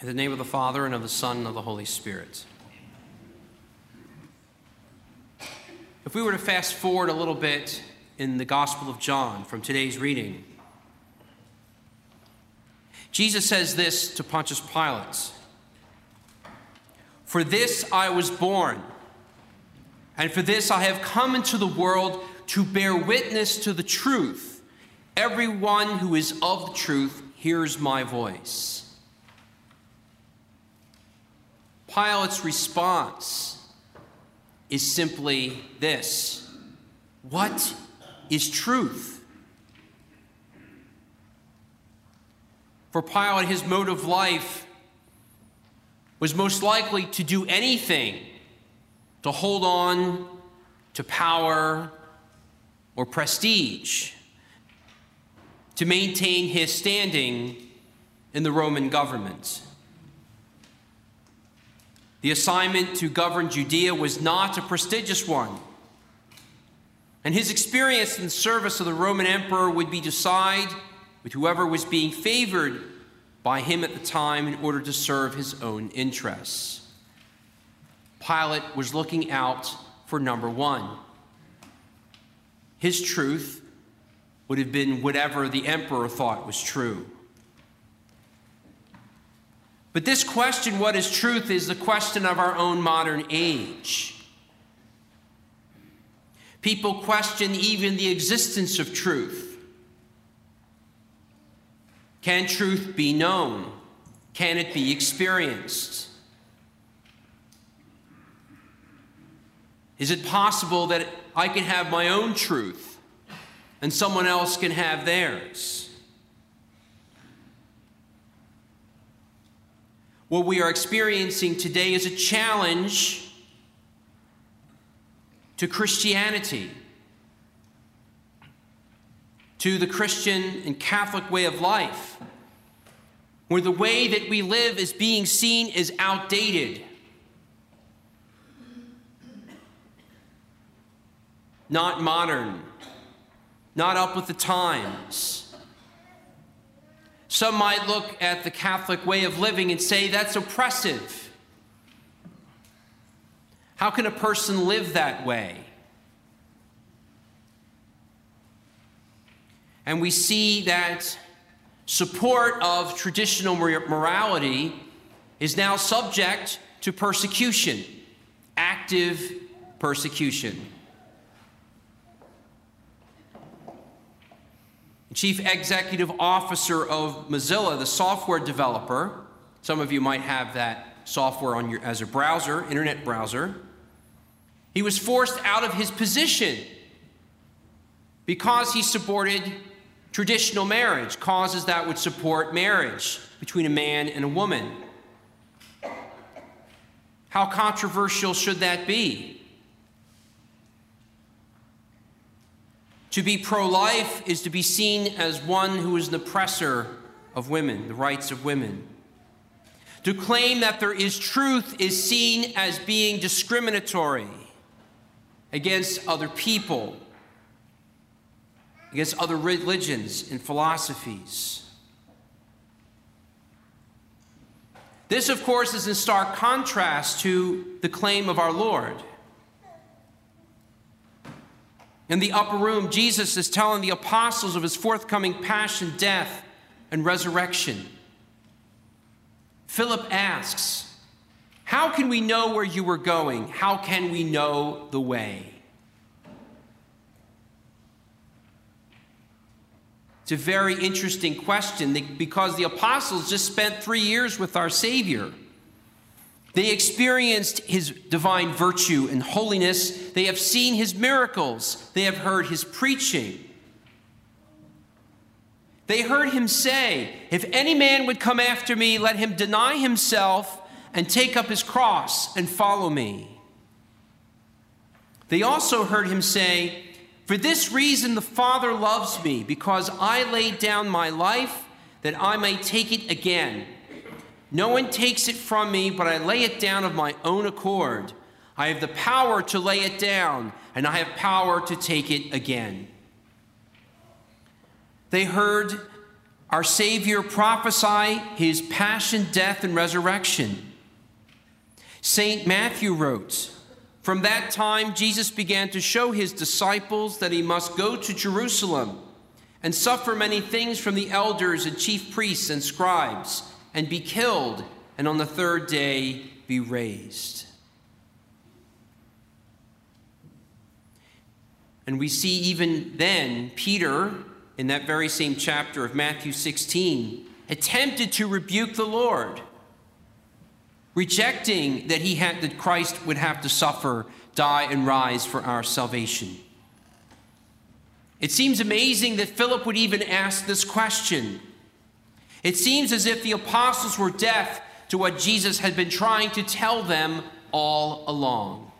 In the name of the Father, and of the Son, and of the Holy Spirit. If we were to fast forward a little bit in the Gospel of John from today's reading, Jesus says this to Pontius Pilate For this I was born, and for this I have come into the world to bear witness to the truth. Everyone who is of the truth hears my voice. Pilate's response is simply this What is truth? For Pilate, his mode of life was most likely to do anything to hold on to power or prestige, to maintain his standing in the Roman government. The assignment to govern Judea was not a prestigious one. And his experience in the service of the Roman emperor would be to side with whoever was being favored by him at the time in order to serve his own interests. Pilate was looking out for number one. His truth would have been whatever the emperor thought was true. But this question, what is truth, is the question of our own modern age. People question even the existence of truth. Can truth be known? Can it be experienced? Is it possible that I can have my own truth and someone else can have theirs? What we are experiencing today is a challenge to Christianity, to the Christian and Catholic way of life, where the way that we live is being seen as outdated. Not modern, not up with the times. Some might look at the Catholic way of living and say that's oppressive. How can a person live that way? And we see that support of traditional morality is now subject to persecution, active persecution. Chief executive officer of Mozilla, the software developer. Some of you might have that software on your, as a browser, internet browser. He was forced out of his position because he supported traditional marriage, causes that would support marriage between a man and a woman. How controversial should that be? To be pro life is to be seen as one who is an oppressor of women, the rights of women. To claim that there is truth is seen as being discriminatory against other people, against other religions and philosophies. This, of course, is in stark contrast to the claim of our Lord in the upper room, Jesus is telling the apostles of his forthcoming passion, death, and resurrection. Philip asks, How can we know where you were going? How can we know the way? It's a very interesting question because the apostles just spent three years with our Savior. They experienced his divine virtue and holiness. They have seen his miracles. They have heard his preaching. They heard him say, If any man would come after me, let him deny himself and take up his cross and follow me. They also heard him say, For this reason the Father loves me, because I laid down my life that I may take it again. No one takes it from me, but I lay it down of my own accord. I have the power to lay it down, and I have power to take it again. They heard our Savior prophesy his passion, death, and resurrection. St. Matthew wrote, From that time, Jesus began to show his disciples that he must go to Jerusalem and suffer many things from the elders and chief priests and scribes, and be killed, and on the third day be raised. And we see even then Peter, in that very same chapter of Matthew 16, attempted to rebuke the Lord, rejecting that he had that Christ would have to suffer, die, and rise for our salvation. It seems amazing that Philip would even ask this question. It seems as if the apostles were deaf to what Jesus had been trying to tell them all along.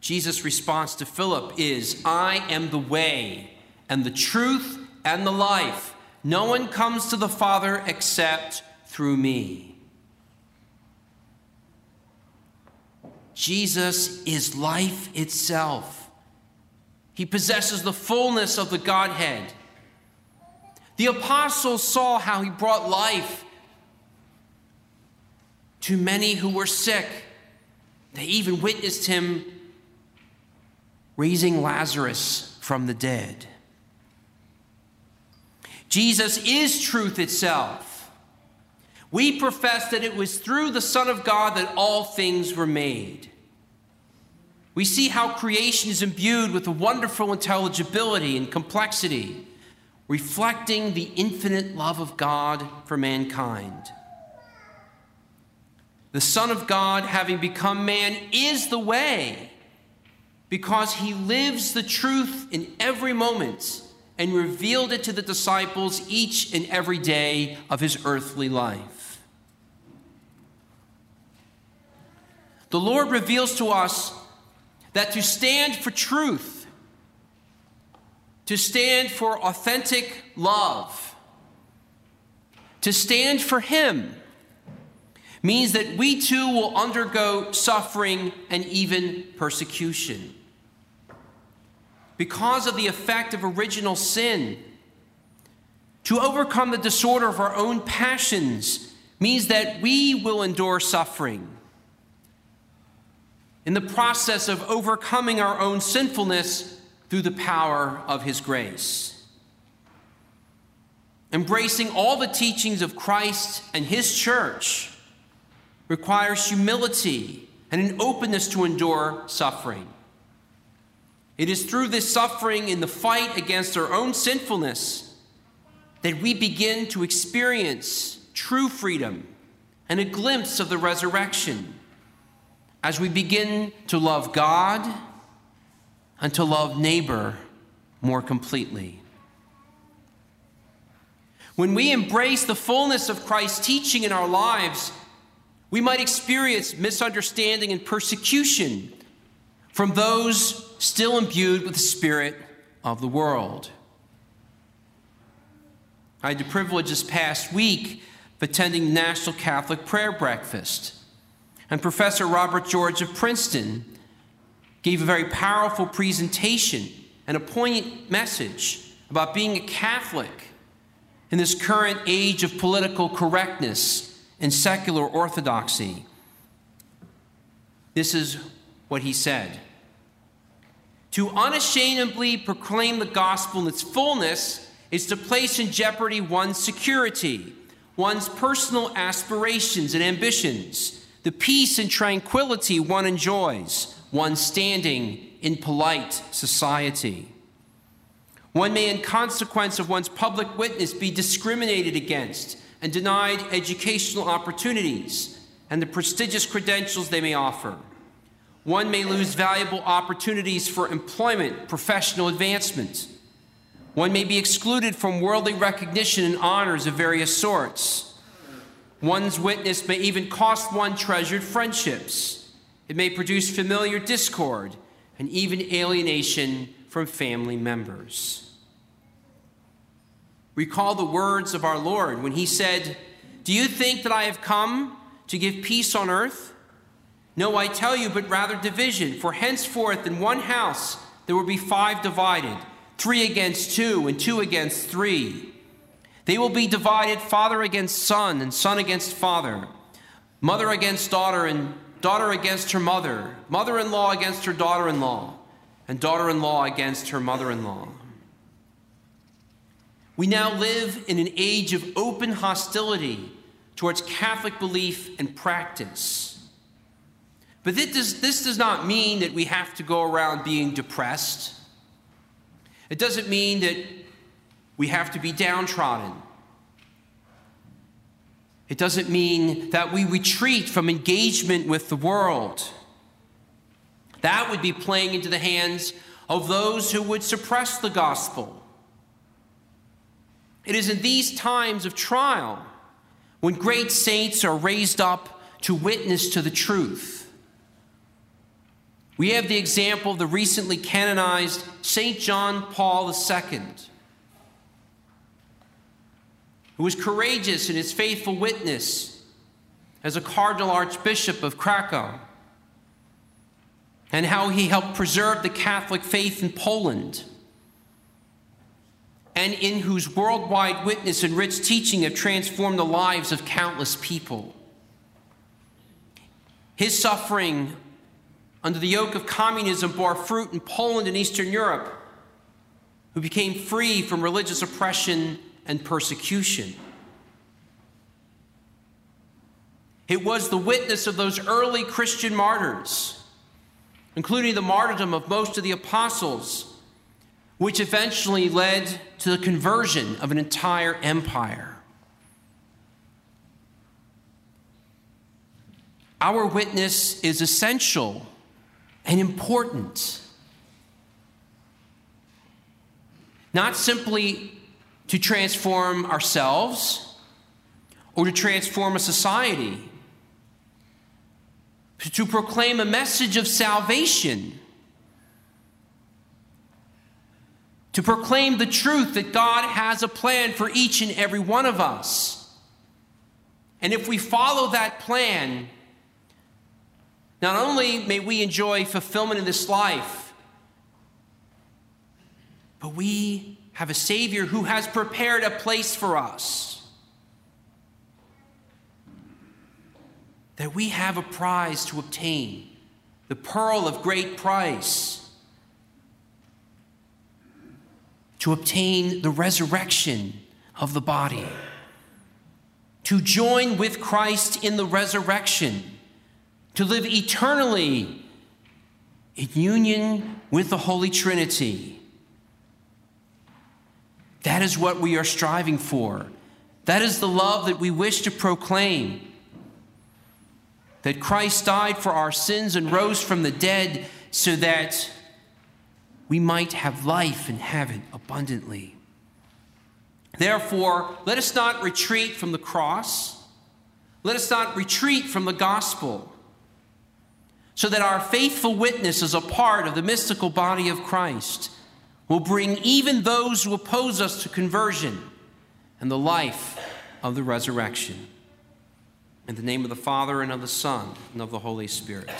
Jesus' response to Philip is I am the way and the truth and the life. No one comes to the Father except through me. Jesus is life itself. He possesses the fullness of the Godhead. The apostles saw how he brought life to many who were sick. They even witnessed him raising Lazarus from the dead. Jesus is truth itself. We profess that it was through the Son of God that all things were made. We see how creation is imbued with a wonderful intelligibility and complexity, reflecting the infinite love of God for mankind. The Son of God, having become man, is the way because he lives the truth in every moment and revealed it to the disciples each and every day of his earthly life. the Lord reveals to us that to stand for truth, to stand for authentic love, to stand for Him, means that we too will undergo suffering and even persecution. Because of the effect of original sin, to overcome the disorder of our own passions means that we will endure suffering in the process of overcoming our own sinfulness through the power of His grace. Embracing all the teachings of Christ and His church requires humility and an openness to endure suffering. It is through this suffering in the fight against our own sinfulness that we begin to experience true freedom and a glimpse of the resurrection as we begin to love God and to love neighbor more completely. When we embrace the fullness of Christ's teaching in our lives, we might experience misunderstanding and persecution from those still imbued with the spirit of the world. I had the privilege this past week of attending National Catholic Prayer Breakfast. And Professor Robert George of Princeton gave a very powerful presentation and a poignant message about being a Catholic in this current age of political correctness and secular orthodoxy. This is what he said To unashamedly proclaim the gospel in its fullness is to place in jeopardy one's security, one's personal aspirations and ambitions the peace and tranquility one enjoys, one standing in polite society. One may, in consequence of one's public witness, be discriminated against and denied educational opportunities and the prestigious credentials they may offer. One may lose valuable opportunities for employment, professional advancement. One may be excluded from worldly recognition and honors of various sorts. One's witness may even cost one treasured friendships. It may produce familiar discord and even alienation from family members. Recall the words of our Lord when he said, Do you think that I have come to give peace on earth? No, I tell you, but rather division. For henceforth in one house there will be five divided three against two, and two against three. They will be divided father against son, and son against father, mother against daughter, and daughter against her mother, mother in law against her daughter in law, and daughter in law against her mother in law. We now live in an age of open hostility towards Catholic belief and practice. But this does, this does not mean that we have to go around being depressed. It doesn't mean that we have to be downtrodden. It doesn't mean that we retreat from engagement with the world. That would be playing into the hands of those who would suppress the gospel. It is in these times of trial when great saints are raised up to witness to the truth. We have the example of the recently canonized St. John Paul II, who was courageous in his faithful witness as a Cardinal Archbishop of Krakow, and how he helped preserve the Catholic faith in Poland and in whose worldwide witness and rich teaching have transformed the lives of countless people. His suffering under the yoke of communism bore fruit in Poland and Eastern Europe, who became free from religious oppression and persecution. It was the witness of those early Christian martyrs, including the martyrdom of most of the apostles which eventually led to the conversion of an entire empire. Our witness is essential and important. Not simply to transform ourselves or to transform a society, to proclaim a message of salvation to proclaim the truth that God has a plan for each and every one of us. And if we follow that plan, not only may we enjoy fulfillment in this life, but we have a Savior who has prepared a place for us. That we have a prize to obtain, the pearl of great price. to obtain the resurrection of the body, to join with Christ in the resurrection, to live eternally in union with the Holy Trinity. That is what we are striving for. That is the love that we wish to proclaim. That Christ died for our sins and rose from the dead so that we might have life and have it abundantly. Therefore, let us not retreat from the cross. Let us not retreat from the gospel, so that our faithful witness is a part of the mystical body of Christ will bring even those who oppose us to conversion and the life of the resurrection. In the name of the Father, and of the Son, and of the Holy Spirit.